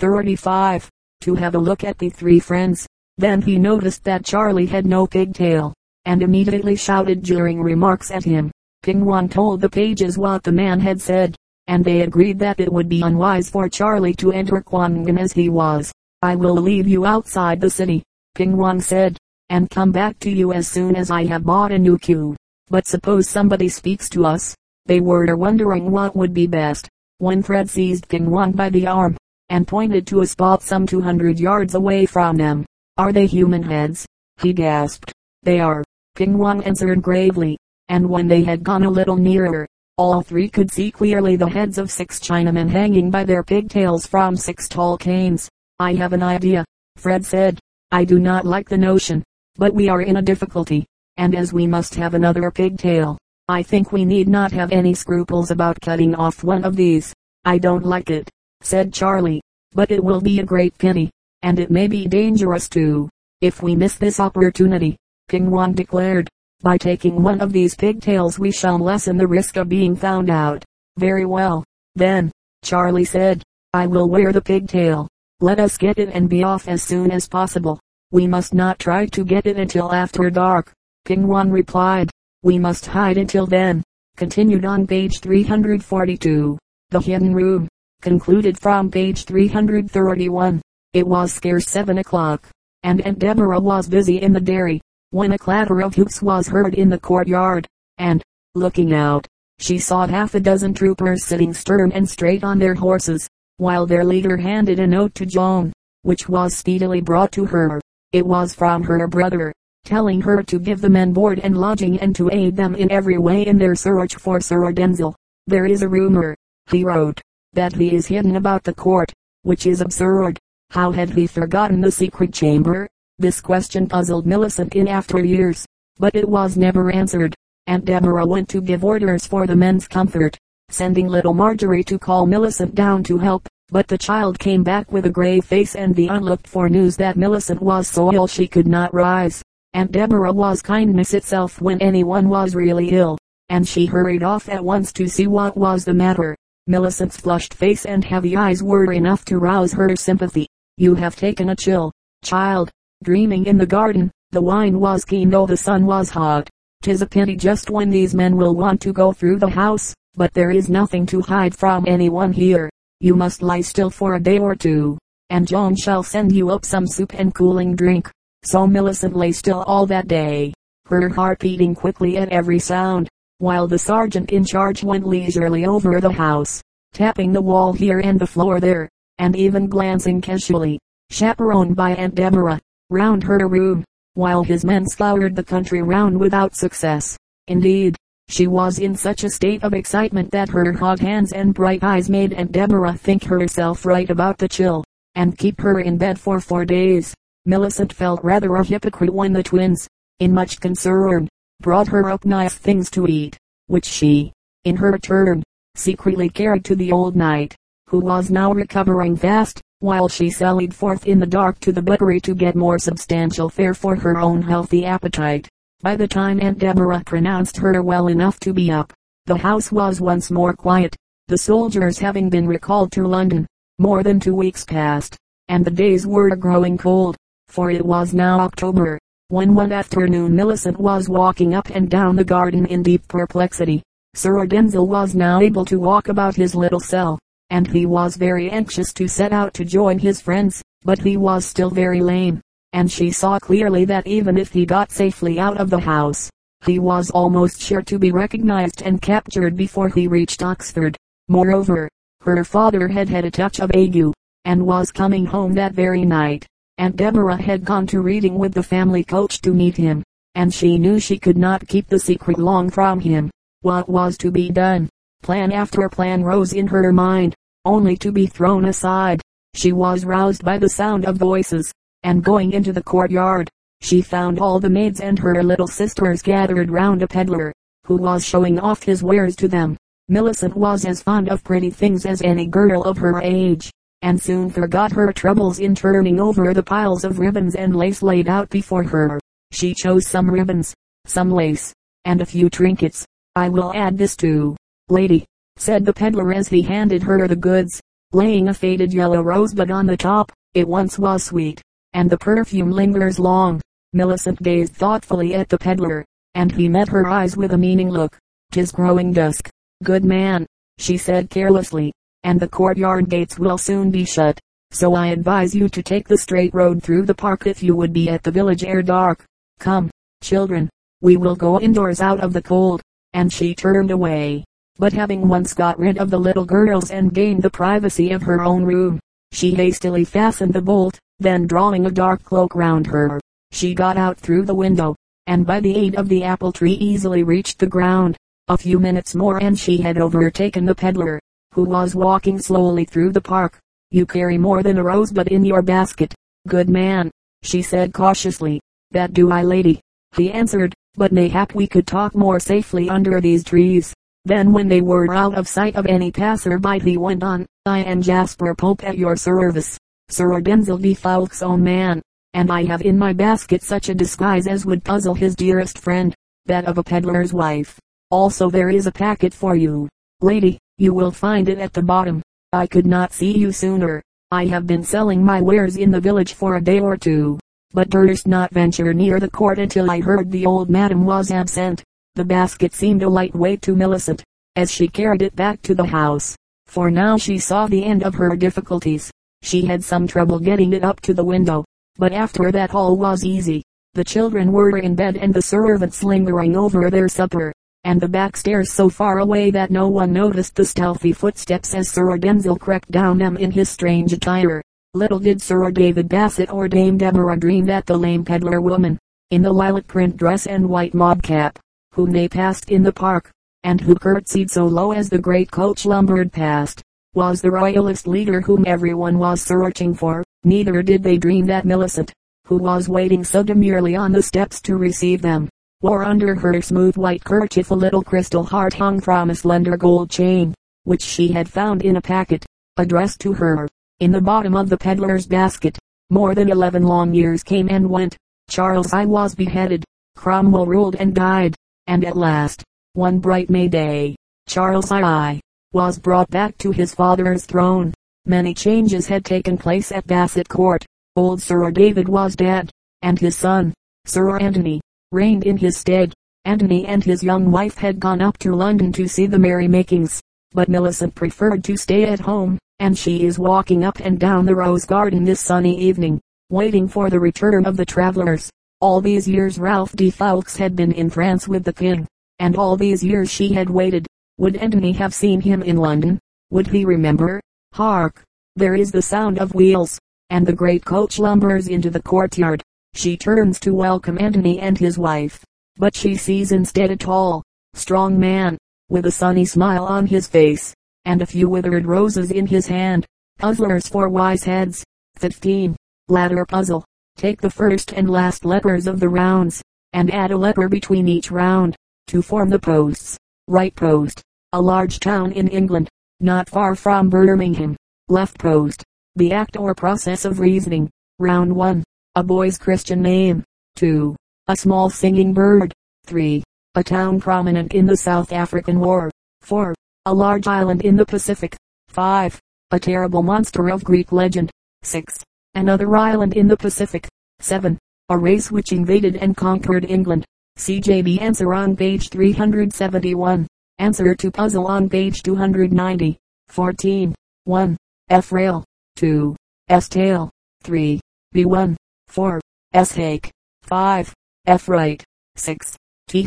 35, to have a look at the three friends. Then he noticed that Charlie had no pigtail, and immediately shouted jeering remarks at him. Ping Wang told the pages what the man had said, and they agreed that it would be unwise for Charlie to enter Kwangan as he was. I will leave you outside the city, Ping Wang said, and come back to you as soon as I have bought a new queue. But suppose somebody speaks to us. They were wondering what would be best, when Fred seized Ping Wang by the arm, and pointed to a spot some 200 yards away from them. Are they human heads? He gasped. They are, Ping Wang answered gravely and when they had gone a little nearer, all three could see clearly the heads of six Chinamen hanging by their pigtails from six tall canes. I have an idea, Fred said. I do not like the notion, but we are in a difficulty, and as we must have another pigtail, I think we need not have any scruples about cutting off one of these. I don't like it, said Charlie, but it will be a great pity, and it may be dangerous too, if we miss this opportunity, Ping Wang declared. By taking one of these pigtails we shall lessen the risk of being found out. Very well, then, Charlie said, I will wear the pigtail. Let us get it and be off as soon as possible. We must not try to get it until after dark. Ping Wang replied, we must hide until then. Continued on page 342. The Hidden Room. Concluded from page 331. It was scarce seven o'clock, and Aunt Deborah was busy in the dairy when a clatter of hoofs was heard in the courtyard, and, looking out, she saw half a dozen troopers sitting stern and straight on their horses, while their leader handed a note to Joan, which was speedily brought to her. It was from her brother, telling her to give the men board and lodging and to aid them in every way in their search for Sir Denzil. There is a rumor, he wrote, that he is hidden about the court, which is absurd. How had he forgotten the secret chamber? This question puzzled Millicent in after years, but it was never answered. Aunt Deborah went to give orders for the men's comfort, sending little Marjorie to call Millicent down to help, but the child came back with a grave face and the unlooked for news that Millicent was so ill she could not rise. Aunt Deborah was kindness itself when anyone was really ill, and she hurried off at once to see what was the matter. Millicent's flushed face and heavy eyes were enough to rouse her sympathy. You have taken a chill, child, dreaming in the garden. The wine was keen though the sun was hot. Tis a pity just when these men will want to go through the house, but there is nothing to hide from anyone here. You must lie still for a day or two, and John shall send you up some soup and cooling drink. So Millicent lay still all that day, her heart beating quickly at every sound, while the sergeant in charge went leisurely over the house, tapping the wall here and the floor there, and even glancing casually, chaperoned by Aunt Deborah, round her room, while his men scoured the country round without success. Indeed, she was in such a state of excitement that her hot hands and bright eyes made Aunt Deborah think herself right about the chill, and keep her in bed for four days. Millicent felt rather a hypocrite when the twins, in much concern, brought her up nice things to eat, which she, in her turn, secretly carried to the old knight, who was now recovering fast while she sallied forth in the dark to the buttery to get more substantial fare for her own healthy appetite. By the time Aunt Deborah pronounced her well enough to be up, the house was once more quiet, the soldiers having been recalled to London. More than two weeks passed, and the days were growing cold, for it was now October, when one afternoon Millicent was walking up and down the garden in deep perplexity. Sir Denzil was now able to walk about his little cell, and he was very anxious to set out to join his friends, but he was still very lame, and she saw clearly that even if he got safely out of the house, he was almost sure to be recognized and captured before he reached Oxford. Moreover, her father had had a touch of ague, and was coming home that very night. Aunt Deborah had gone to Reading with the family coach to meet him, and she knew she could not keep the secret long from him. What was to be done? Plan after plan rose in her mind, only to be thrown aside. She was roused by the sound of voices, and going into the courtyard, she found all the maids and her little sisters gathered round a peddler, who was showing off his wares to them. Millicent was as fond of pretty things as any girl of her age, and soon forgot her troubles in turning over the piles of ribbons and lace laid out before her. She chose some ribbons, some lace, and a few trinkets. I will add this too, lady, said the peddler as he handed her the goods. laying a faded yellow rosebud on the top. It once was sweet, and the perfume lingers long. Millicent gazed thoughtfully at the peddler, and he met her eyes with a meaning look. "'Tis growing dusk, good man," she said carelessly, "and the courtyard gates will soon be shut, so I advise you to take the straight road through the park if you would be at the village ere dark. Come, children, we will go indoors out of the cold." And she turned away. But having once got rid of the little girls and gained the privacy of her own room, she hastily fastened the bolt, then drawing a dark cloak round her, she got out through the window, and by the aid of the apple tree easily reached the ground. A few minutes more and she had overtaken the peddler, who was walking slowly through the park. You carry more than a rosebud in your basket, good man, she said cautiously. That do I lady, he answered, but mayhap we could talk more safely under these trees. Then when they were out of sight of any passer-by he went on, I am Jasper Pope at your service, Sir Denzil de Fowkes' own man, and I have in my basket such a disguise as would puzzle his dearest friend, that of a peddler's wife. Also there is a packet for you, lady, you will find it at the bottom. I could not see you sooner. I have been selling my wares in the village for a day or two, but durst not venture near the court until I heard the old madam was absent. The basket seemed a light weight to Millicent, as she carried it back to the house, for now she saw the end of her difficulties. She had some trouble getting it up to the window, but after that all was easy. The children were in bed and the servants lingering over their supper, and the back stairs so far away that no one noticed the stealthy footsteps as Sir Denzil crept down them in his strange attire. Little did Sir David Bassett or Dame Deborah dream that the lame peddler woman, in the lilac print dress and white mob cap, whom they passed in the park, and who curtsied so low as the great coach lumbered past, was the royalist leader whom everyone was searching for. Neither did they dream that Millicent, who was waiting so demurely on the steps to receive them, wore under her smooth white kerchief a little crystal heart hung from a slender gold chain, which she had found in a packet, addressed to her, in the bottom of the peddler's basket. More than eleven long years came and went. Charles I was beheaded. Cromwell ruled and died and at last, one bright May day, Charles II was brought back to his father's throne. Many changes had taken place at Bassett Court. Old Sir David was dead, and his son, Sir Anthony, reigned in his stead. Antony and his young wife had gone up to London to see the merrymakings, but Millicent preferred to stay at home, and she is walking up and down the rose garden this sunny evening, waiting for the return of the travelers. All these years Ralph de Fowkes had been in France with the king, and all these years she had waited. Would Antony have seen him in London? Would he remember? Hark! There is the sound of wheels, and the great coach lumbers into the courtyard. She turns to welcome Antony and his wife, but she sees instead a tall, strong man, with a sunny smile on his face, and a few withered roses in his hand. Puzzlers for wise heads. 15. Ladder puzzle. Take the first and last letters of the rounds, and add a letter between each round, to form the posts. Right post, a large town in England, not far from Birmingham. Left post, the act or process of reasoning. Round 1, a boy's Christian name. 2, a small singing bird. 3, a town prominent in the South African War. 4, a large island in the Pacific. 5, a terrible monster of Greek legend. 6, another island in the Pacific. 7. A race which invaded and conquered England. CJB answer on page 371. Answer to puzzle on page 290. 14. 1. F rail. 2. S tail. 3. B1. 4. S hake. 5. F right. 6. T.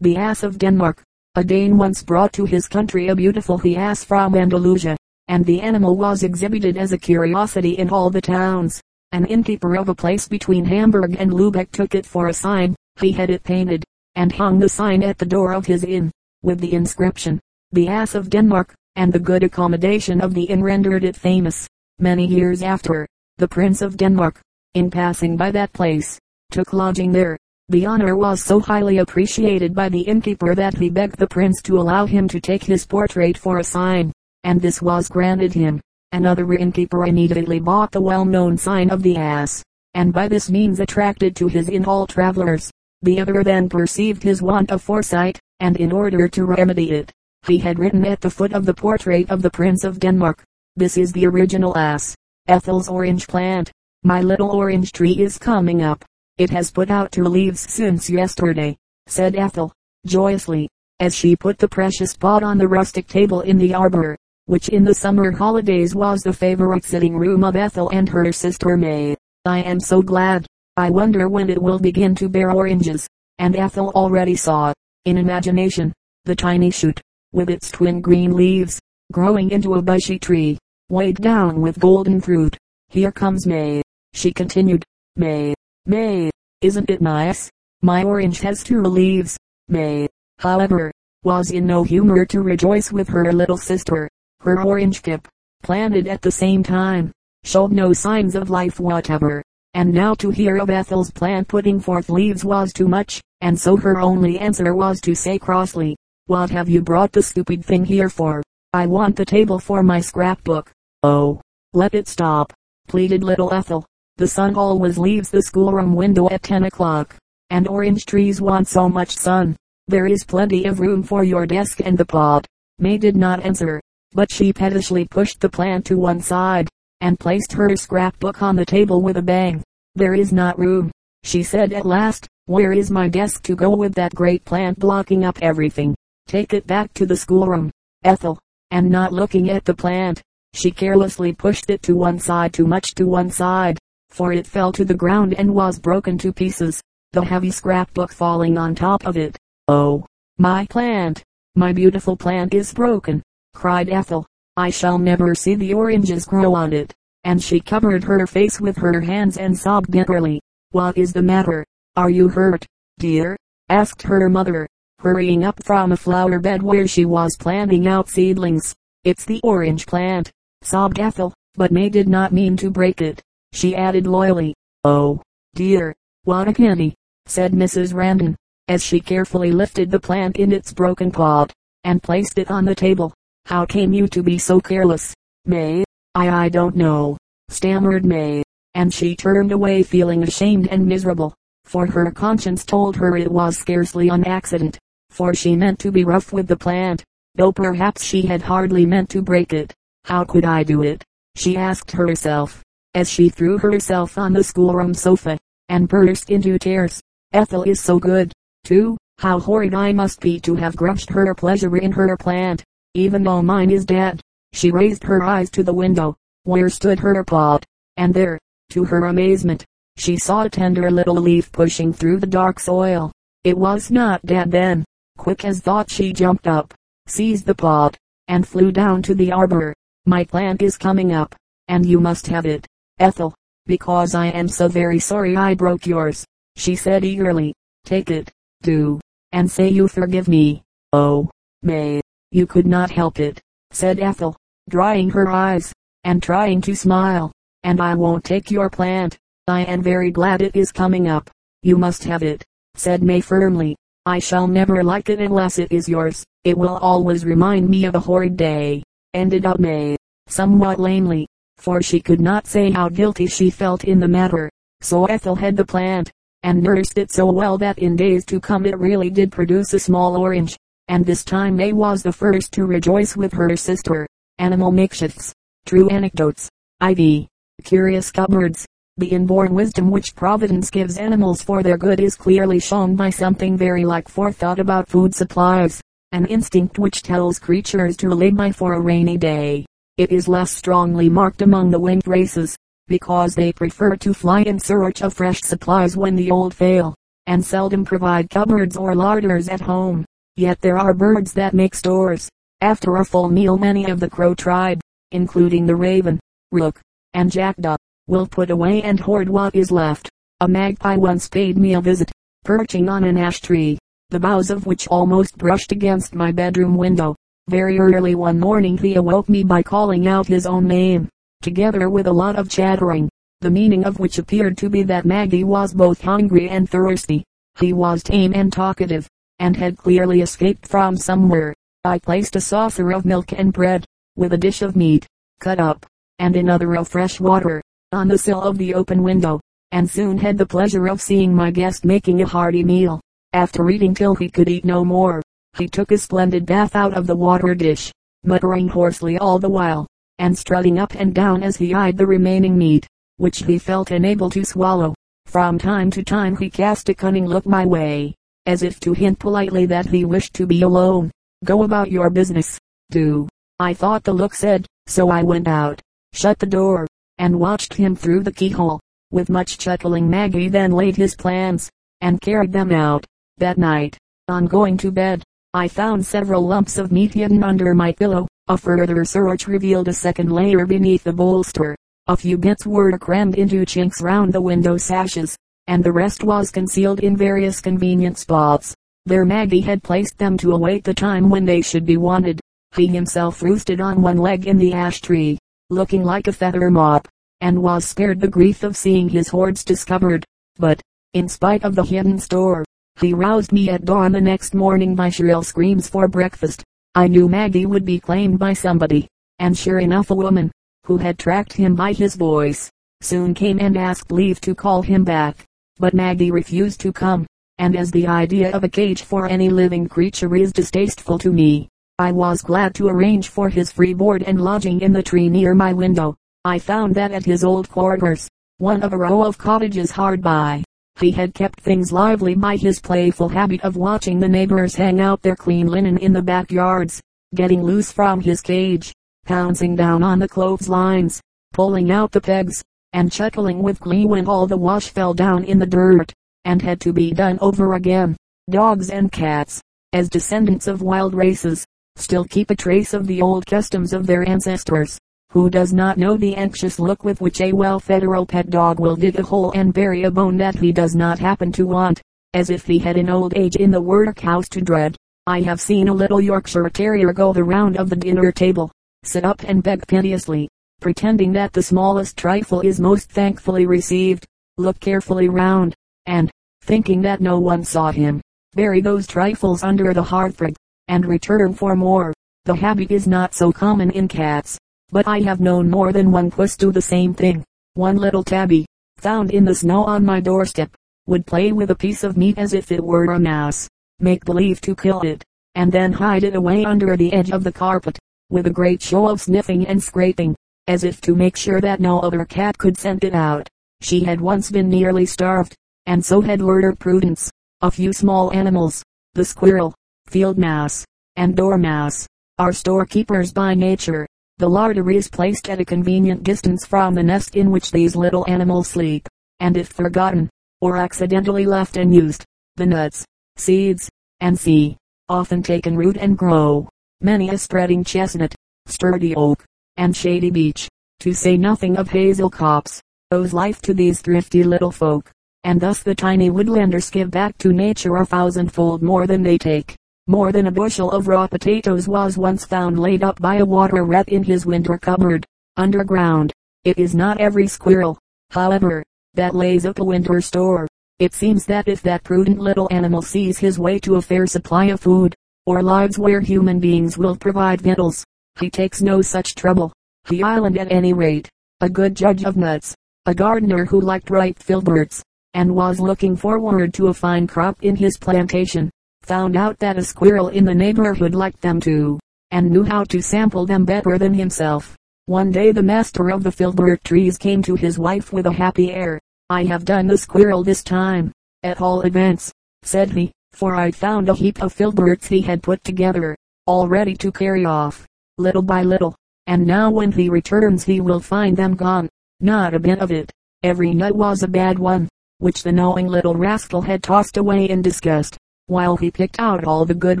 The ass of Denmark. A Dane once brought to his country a beautiful he ass from Andalusia and the animal was exhibited as a curiosity in all the towns. An innkeeper of a place between Hamburg and Lubeck took it for a sign. He had it painted, and hung the sign at the door of his inn, with the inscription, The Ass of Denmark, and the good accommodation of the inn rendered it famous. Many years after, the Prince of Denmark, in passing by that place, took lodging there. The honor was so highly appreciated by the innkeeper that he begged the prince to allow him to take his portrait for a sign and this was granted him. Another innkeeper immediately bought the well-known sign of the ass, and by this means attracted to his inn all travelers. The other then perceived his want of foresight, and in order to remedy it, he had written at the foot of the portrait of the Prince of Denmark, This is the original ass. Ethel's orange plant. My little orange tree is coming up. It has put out two leaves since yesterday, said Ethel, joyously, as she put the precious pot on the rustic table in the arbor, which in the summer holidays was the favorite sitting room of Ethel and her sister May. I am so glad. I wonder when it will begin to bear oranges. And Ethel already saw, in imagination, the tiny shoot, with its twin green leaves, growing into a bushy tree, weighed down with golden fruit. Here comes May, she continued. May, May, isn't it nice? My orange has two leaves. May, however, was in no humor to rejoice with her little sister. Her orange kip, planted at the same time, showed no signs of life whatever. And now to hear of Ethel's plant putting forth leaves was too much, and so her only answer was to say crossly, What have you brought the stupid thing here for? I want the table for my scrapbook. Oh, let it stop, pleaded little Ethel. The sun always leaves the schoolroom window at 10 o'clock, and orange trees want so much sun. There is plenty of room for your desk and the pot. May did not answer, but she pettishly pushed the plant to one side, and placed her scrapbook on the table with a bang. There is not room, she said at last. Where is my desk to go with that great plant blocking up everything? Take it back to the schoolroom, Ethel. And not looking at the plant, she carelessly pushed it to one side too much to one side, for it fell to the ground and was broken to pieces, the heavy scrapbook falling on top of it. Oh, my plant, my beautiful plant is broken, cried Ethel. I shall never see the oranges grow on it. And she covered her face with her hands and sobbed bitterly. What is the matter? Are you hurt, dear? asked her mother, hurrying up from a flower bed where she was planting out seedlings. It's the orange plant, sobbed Ethel, but May did not mean to break it. She added loyally, Oh, dear, what a pity, said Mrs. Randon, as she carefully lifted the plant in its broken pot, and placed it on the table. How came you to be so careless, May? I I don't know, stammered May, and she turned away feeling ashamed and miserable, for her conscience told her it was scarcely an accident, for she meant to be rough with the plant, though perhaps she had hardly meant to break it. How could I do it? She asked herself as she threw herself on the schoolroom sofa, and burst into tears. Ethel is so good, too. How horrid I must be to have grudged her pleasure in her plant, even though mine is dead. She raised her eyes to the window, where stood her pot, and there, to her amazement, she saw a tender little leaf pushing through the dark soil. It was not dead then. Quick as thought she jumped up, seized the pot, and flew down to the arbor. My plant is coming up, and you must have it. Ethel, because I am so very sorry I broke yours, she said eagerly. Take it, do, and say you forgive me. Oh, May, you could not help it, said Ethel, drying her eyes, and trying to smile. And I won't take your plant. I am very glad it is coming up. You must have it, said May firmly. I shall never like it unless it is yours. It will always remind me of a horrid day. Ended up May, somewhat lamely for she could not say how guilty she felt in the matter. So Ethel had the plant, and nursed it so well that in days to come it really did produce a small orange. And this time May was the first to rejoice with her sister. Animal makeshifts, true anecdotes, ivy, curious cupboards. The inborn wisdom which Providence gives animals for their good is clearly shown by something very like forethought about food supplies, an instinct which tells creatures to lay by for a rainy day. It is less strongly marked among the winged races, because they prefer to fly in search of fresh supplies when the old fail, and seldom provide cupboards or larders at home. Yet there are birds that make stores. After a full meal many of the crow tribe, including the raven, rook, and jackdaw, will put away and hoard what is left. A magpie once paid me a visit, perching on an ash tree, the boughs of which almost brushed against my bedroom window. Very early one morning he awoke me by calling out his own name, together with a lot of chattering, the meaning of which appeared to be that Maggie was both hungry and thirsty. He was tame and talkative, and had clearly escaped from somewhere. I placed a saucer of milk and bread, with a dish of meat, cut up, and another of fresh water, on the sill of the open window, and soon had the pleasure of seeing my guest making a hearty meal. After eating till he could eat no more, he took a splendid bath out of the water dish, muttering hoarsely all the while. and strutting up and down as he eyed the remaining meat, which he felt unable to swallow. From time to time he cast a cunning look my way, as if to hint politely that he wished to be alone. Go about your business. Do. I thought the look said, so I went out, shut the door, and watched him through the keyhole. With much chuckling Maggie then laid his plans, and carried them out. That night, on going to bed, I found several lumps of meat hidden under my pillow. A further search revealed a second layer beneath the bolster. A few bits were crammed into chinks round the window sashes, and the rest was concealed in various convenient spots. There Maggie had placed them to await the time when they should be wanted. He himself roosted on one leg in the ash tree, looking like a feather mop, and was spared the grief of seeing his hoards discovered. But, in spite of the hidden store, he roused me at dawn the next morning by shrill screams for breakfast. I knew Maggie would be claimed by somebody, and sure enough a woman, who had tracked him by his voice, soon came and asked leave to call him back but Maggie refused to come, and as the idea of a cage for any living creature is distasteful to me, I was glad to arrange for his free board and lodging in the tree near my window. I found that at his old quarters, one of a row of cottages hard by, he had kept things lively by his playful habit of watching the neighbors hang out their clean linen in the backyards, getting loose from his cage, pouncing down on the clotheslines, pulling out the pegs, and chuckling with glee when all the wash fell down in the dirt, and had to be done over again. Dogs and cats, as descendants of wild races, still keep a trace of the old customs of their ancestors. Who does not know the anxious look with which a well-fed pet dog will dig a hole and bury a bone that he does not happen to want, as if he had an old age in the workhouse to dread. I have seen a little Yorkshire Terrier go the round of the dinner table, sit up and beg piteously, pretending that the smallest trifle is most thankfully received, look carefully round, and, thinking that no one saw him, bury those trifles under the hearthrug, and return for more. The habit is not so common in cats, but I have known more than one puss do the same thing. One little tabby, found in the snow on my doorstep, would play with a piece of meat as if it were a mouse, make believe to kill it, and then hide it away under the edge of the carpet, with a great show of sniffing and scraping as if to make sure that no other cat could scent it out. She had once been nearly starved, and so had Werter Prudence. A few small animals, the squirrel, field mouse, and dormouse, are storekeepers by nature. The larder is placed at a convenient distance from the nest in which these little animals sleep, and if forgotten, or accidentally left unused, the nuts, seeds, and seed, often taken root and grow. Many a spreading chestnut, sturdy oak, and shady beech, to say nothing of hazel copse, owes life to these thrifty little folk, and thus the tiny woodlanders give back to nature a thousandfold more than they take. More than a bushel of raw potatoes was once found laid up by a water rat in his winter cupboard, underground. It is not every squirrel, however, that lays up a winter store. It seems that if that prudent little animal sees his way to a fair supply of food, or lives where human beings will provide victuals, he takes no such trouble. The island at any rate, a good judge of nuts, a gardener who liked ripe filberts, and was looking forward to a fine crop in his plantation, found out that a squirrel in the neighborhood liked them too, and knew how to sample them better than himself. One day the master of the filbert trees came to his wife with a happy air. I have done the squirrel this time, at all events, said he, for I found a heap of filberts he had put together, all ready to carry off little by little, and now when he returns he will find them gone. Not a bit of it. Every nut was a bad one, which the knowing little rascal had tossed away in disgust, while he picked out all the good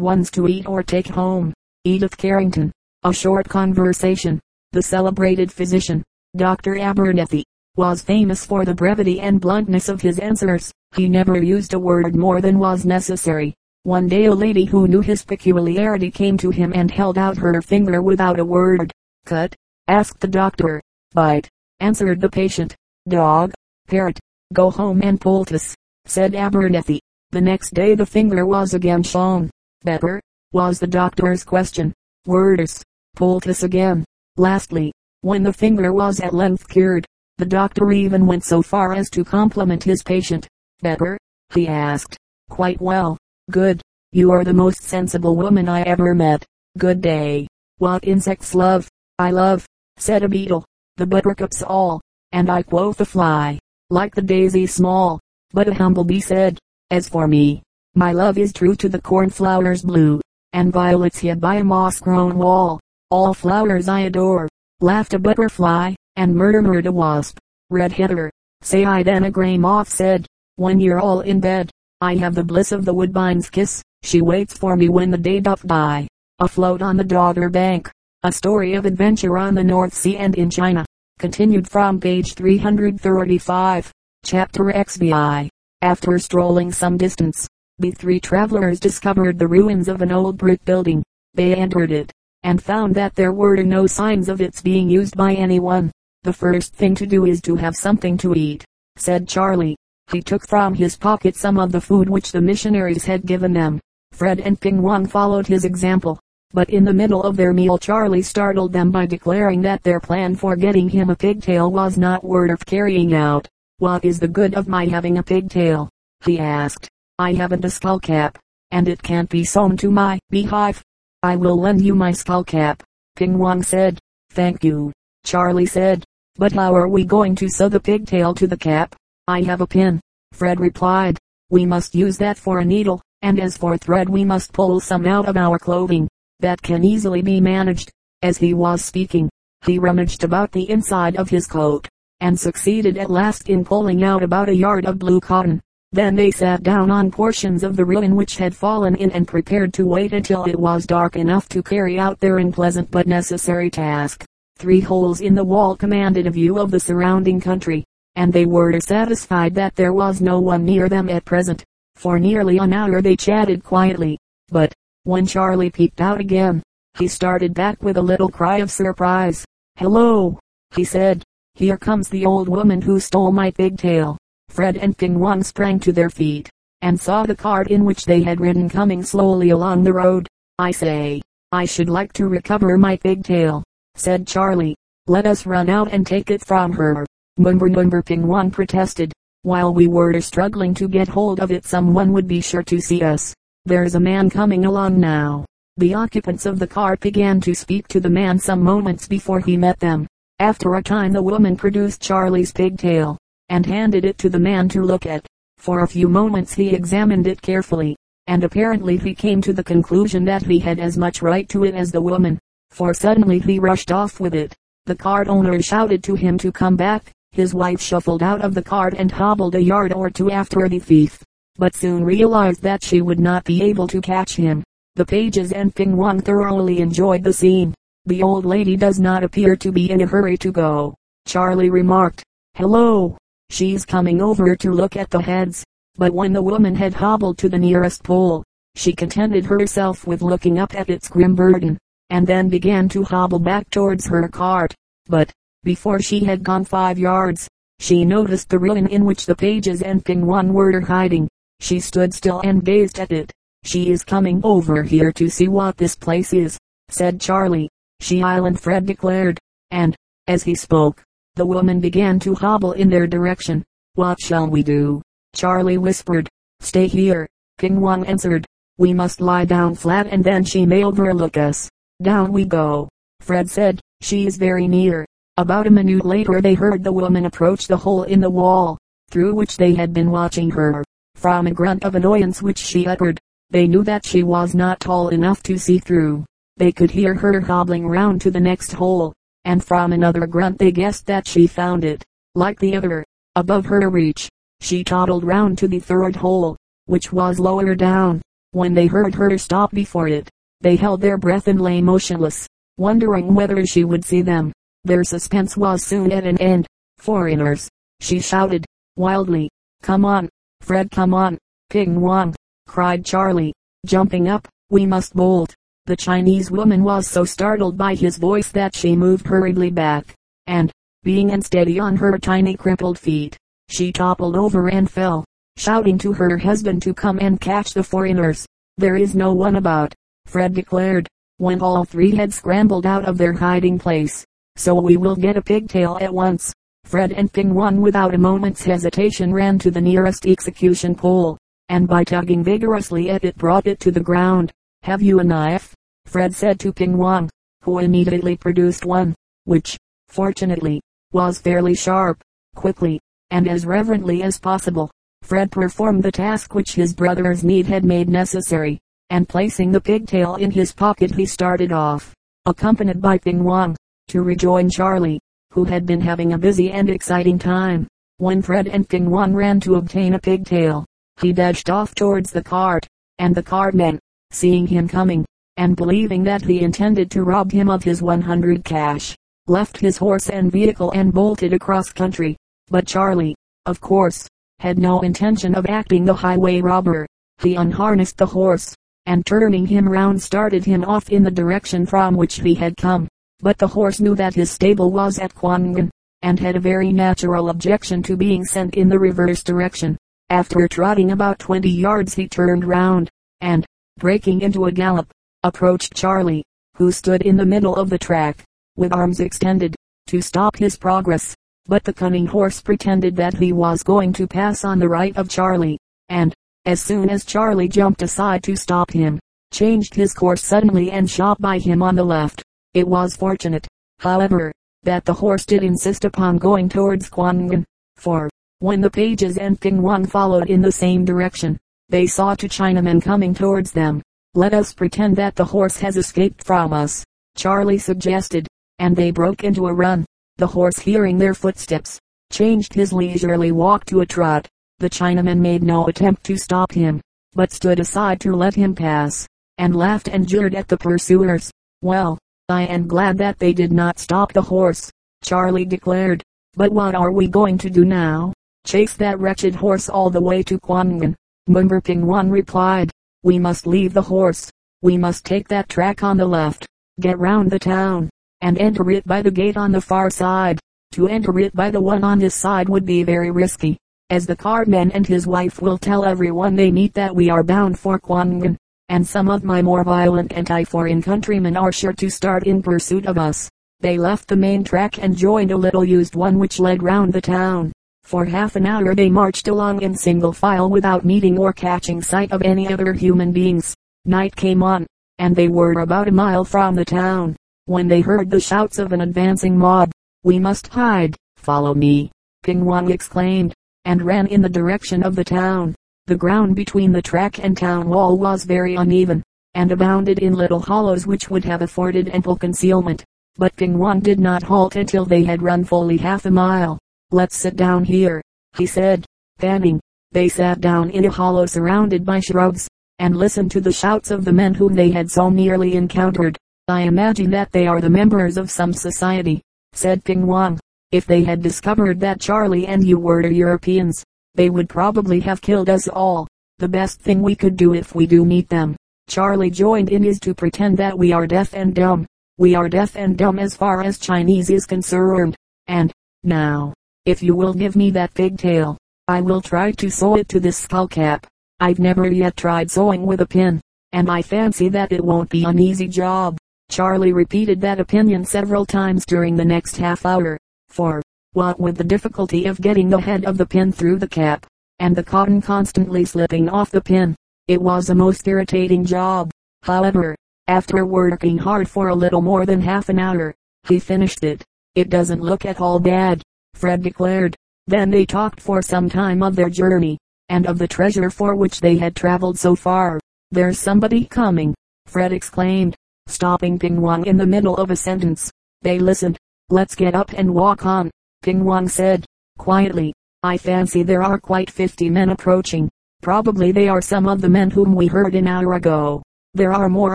ones to eat or take home. Edith Carrington. A short conversation. The celebrated physician, Dr. Abernethy, was famous for the brevity and bluntness of his answers. He never used a word more than was necessary. One day a lady who knew his peculiarity came to him and held out her finger without a word. Cut? asked the doctor. Bite, answered the patient. Dog? Parrot? Go home and poultice, said Abernethy. The next day the finger was again shown. Better? was the doctor's question. Worse. Poultice again. Lastly, when the finger was at length cured, the doctor even went so far as to compliment his patient. Better? he asked. Quite well. Good. You are the most sensible woman I ever met. Good day. What insects love? I love said a beetle, the buttercups all, and I quoth a fly, like the daisy small. But a humble bee said, as for me, my love is true to the cornflowers blue, and violets hid by a moss-grown wall. All flowers I adore, laughed a butterfly, and murmured a wasp. Red heather, say I then a gray moth said, when you're all in bed, I have the bliss of the woodbine's kiss, she waits for me when the day doth die. Afloat on the Dogger Bank, a story of adventure on the North Sea and in China. Continued from page 335, chapter XVI. After strolling some distance, the three travelers discovered the ruins of an old brick building. They entered it, and found that there were no signs of its being used by anyone. The first thing to do is to have something to eat, said Charlie. He took from his pocket some of the food which the missionaries had given them. Fred and Ping Wang followed his example. But in the middle of their meal Charlie startled them by declaring that their plan for getting him a pigtail was not worth carrying out. What is the good of my having a pigtail? he asked. I haven't a skull cap, and it can't be sewn to my beehive. I will lend you my skull cap. Ping Wang said. Thank you. Charlie said. But how are we going to sew the pigtail to the cap? I have a pin. Fred replied. We must use that for a needle, and as for thread we must pull some out of our clothing. That can easily be managed. As he was speaking, he rummaged about the inside of his coat, and succeeded at last in pulling out about a yard of blue cotton. Then they sat down on portions of the ruin which had fallen in and prepared to wait until it was dark enough to carry out their unpleasant but necessary task. Three holes in the wall commanded a view of the surrounding country and they were satisfied that there was no one near them at present. For nearly an hour they chatted quietly, but, when Charlie peeped out again, he started back with a little cry of surprise. Hello, he said, here comes the old woman who stole my pigtail. Fred and Ping Wang sprang to their feet, and saw the cart in which they had ridden coming slowly along the road. I say, I should like to recover my pigtail, said Charlie. Let us run out and take it from her. Mumber Mumber Ping Wang protested. While we were struggling to get hold of it someone would be sure to see us. There's a man coming along now. The occupants of the cart began to speak to the man some moments before he met them. After a time the woman produced Charlie's pigtail, and handed it to the man to look at. For a few moments he examined it carefully, and apparently he came to the conclusion that he had as much right to it as the woman, for suddenly he rushed off with it. The cart owner shouted to him to come back, his wife shuffled out of the cart and hobbled a yard or two after the thief, but soon realized that she would not be able to catch him. The pages and Ping Wang thoroughly enjoyed the scene. The old lady does not appear to be in a hurry to go. Charlie remarked, Hello, she's coming over to look at the heads. But when the woman had hobbled to the nearest pole, she contented herself with looking up at its grim burden, and then began to hobble back towards her cart. But, before she had gone five yards, she noticed the ruin in which the pages and Ping Wang were hiding. She stood still and gazed at it. She is coming over here to see what this place is, said Charlie. She Island Fred declared. And, as he spoke, the woman began to hobble in their direction. What shall we do? Charlie whispered. Stay here. Ping Wang answered. We must lie down flat and then she may overlook us. Down we go. Fred said, she is very near. About a minute later they heard the woman approach the hole in the wall, through which they had been watching her. From a grunt of annoyance which she uttered, they knew that she was not tall enough to see through. They could hear her hobbling round to the next hole, and from another grunt they guessed that she found it, like the other, above her reach. She toddled round to the third hole, which was lower down. When they heard her stop before it, they held their breath and lay motionless, wondering whether she would see them. Their suspense was soon at an end. Foreigners, she shouted, wildly. Come on, Fred come on, Ping Wang, cried Charlie, jumping up, we must bolt. The Chinese woman was so startled by his voice that she moved hurriedly back, and, being unsteady on her tiny crippled feet, she toppled over and fell, shouting to her husband to come and catch the foreigners. There is no one about, Fred declared, when all three had scrambled out of their hiding place so we will get a pigtail at once. Fred and Ping Wang without a moment's hesitation ran to the nearest execution pole, and by tugging vigorously at it brought it to the ground. Have you a knife? Fred said to Ping Wang, who immediately produced one, which, fortunately, was fairly sharp. Quickly, and as reverently as possible, Fred performed the task which his brother's need had made necessary, and placing the pigtail in his pocket he started off, accompanied by Ping Wang, to rejoin Charlie, who had been having a busy and exciting time. When Fred and Ping Wang ran to obtain a pigtail, he dashed off towards the cart, and the cartman, seeing him coming, and believing that he intended to rob him of his 100 cash, left his horse and vehicle and bolted across country. But Charlie, of course, had no intention of acting the highway robber. He unharnessed the horse, and turning him round started him off in the direction from which he had come. But the horse knew that his stable was at Kwangan, and had a very natural objection to being sent in the reverse direction. After trotting about 20 yards he turned round, and, breaking into a gallop, approached Charlie, who stood in the middle of the track, with arms extended, to stop his progress. But the cunning horse pretended that he was going to pass on the right of Charlie, and, as soon as Charlie jumped aside to stop him, changed his course suddenly and shot by him on the left. It was fortunate, however, that the horse did insist upon going towards Kwangan, for, when the pages and Ping Wang followed in the same direction, they saw two Chinamen coming towards them. Let us pretend that the horse has escaped from us, Charlie suggested, and they broke into a run. The horse hearing their footsteps, changed his leisurely walk to a trot. The Chinaman made no attempt to stop him, but stood aside to let him pass, and laughed and jeered at the pursuers. Well, I am glad that they did not stop the horse, Charlie declared. But what are we going to do now? Chase that wretched horse all the way to Kwangan. Mumber Wang replied. We must leave the horse. We must take that track on the left, get round the town, and enter it by the gate on the far side. To enter it by the one on this side would be very risky, as the cartman and his wife will tell everyone they meet that we are bound for Kwangan, and some of my more violent anti-foreign countrymen are sure to start in pursuit of us. They left the main track and joined a little used one which led round the town. For half an hour they marched along in single file without meeting or catching sight of any other human beings. Night came on, and they were about a mile from the town when they heard the shouts of an advancing mob. We must hide, follow me, Ping Wang exclaimed, and ran in the direction of the town. The ground between the track and town wall was very uneven, and abounded in little hollows which would have afforded ample concealment. But Ping Wang did not halt until they had run fully half a mile. Let's sit down here, he said, panting. They sat down in a hollow surrounded by shrubs, and listened to the shouts of the men whom they had so nearly encountered. I imagine that they are the members of some society, said Ping Wang. If they had discovered that Charlie and you were Europeans, they would probably have killed us all. The best thing we could do if we do meet them, Charlie joined in is to pretend that we are deaf and dumb. We are deaf and dumb as far as Chinese is concerned. And, now, if you will give me that pigtail, I will try to sew it to this skull cap. I've never yet tried sewing with a pin, and I fancy that it won't be an easy job. Charlie repeated that opinion several times during the next half hour, for, what with the difficulty of getting the head of the pin through the cap, and the cotton constantly slipping off the pin, it was a most irritating job. However, after working hard for a little more than half an hour, he finished it. It doesn't look at all bad, Fred declared. Then they talked for some time of their journey, and of the treasure for which they had traveled so far. There's somebody coming, Fred exclaimed stopping Ping Wang in the middle of a sentence. They listened. Let's get up and walk on, Ping Wang said, quietly. I fancy there are quite fifty men approaching. Probably they are some of the men whom we heard an hour ago. There are more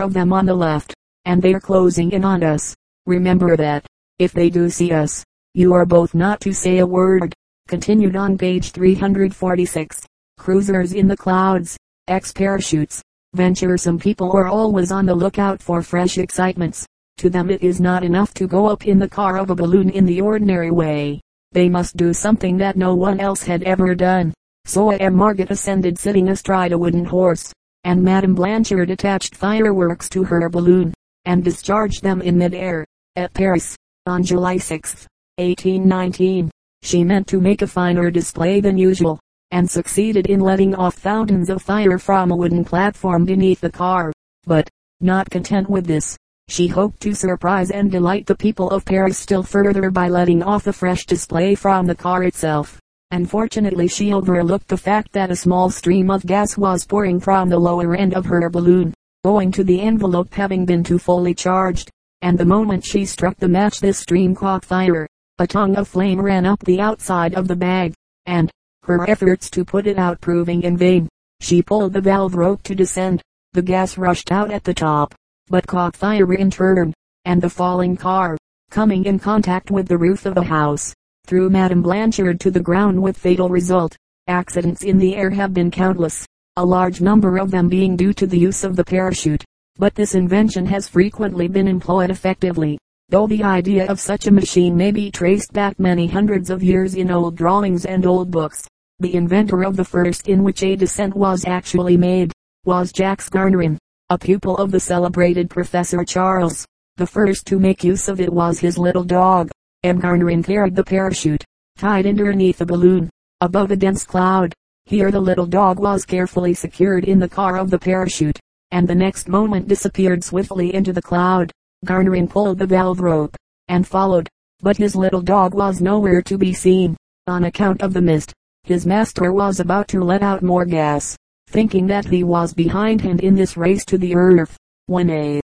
of them on the left, and they are closing in on us. Remember that, if they do see us, you are both not to say a word. Continued on page 346. Cruisers in the clouds. Ex-parachutes. Venturesome people are always on the lookout for fresh excitements. To them it is not enough to go up in the car of a balloon in the ordinary way. They must do something that no one else had ever done. So M. Margaret ascended sitting astride a wooden horse, and Madame Blanchard attached fireworks to her balloon, and discharged them in mid-air, at Paris, on July 6, 1819. She meant to make a finer display than usual, and succeeded in letting off fountains of fire from a wooden platform beneath the car. But, not content with this, She hoped to surprise and delight the people of Paris still further by letting off a fresh display from the car itself. Unfortunately she overlooked the fact that a small stream of gas was pouring from the lower end of her balloon, owing to the envelope having been too fully charged, and the moment she struck the match this stream caught fire. A tongue of flame ran up the outside of the bag, and, her efforts to put it out proving in vain, she pulled the valve rope to descend. The gas rushed out at the top, but caught fire in turn, and the falling car, coming in contact with the roof of a house, threw Madame Blanchard to the ground with fatal result. Accidents in the air have been countless, a large number of them being due to the use of the parachute. But this invention has frequently been employed effectively, though the idea of such a machine may be traced back many hundreds of years in old drawings and old books. The inventor of the first in which a descent was actually made, was Jacques Garnerin, a pupil of the celebrated Professor Charles. The first to make use of it was his little dog, M. Garnerin carried the parachute, tied underneath the balloon, above a dense cloud. Here the little dog was carefully secured in the car of the parachute, and the next moment disappeared swiftly into the cloud. Garnerin pulled the valve rope, and followed, but his little dog was nowhere to be seen, on account of the mist. His master was about to let out more gas, thinking that he was behind him in this race to the earth, when a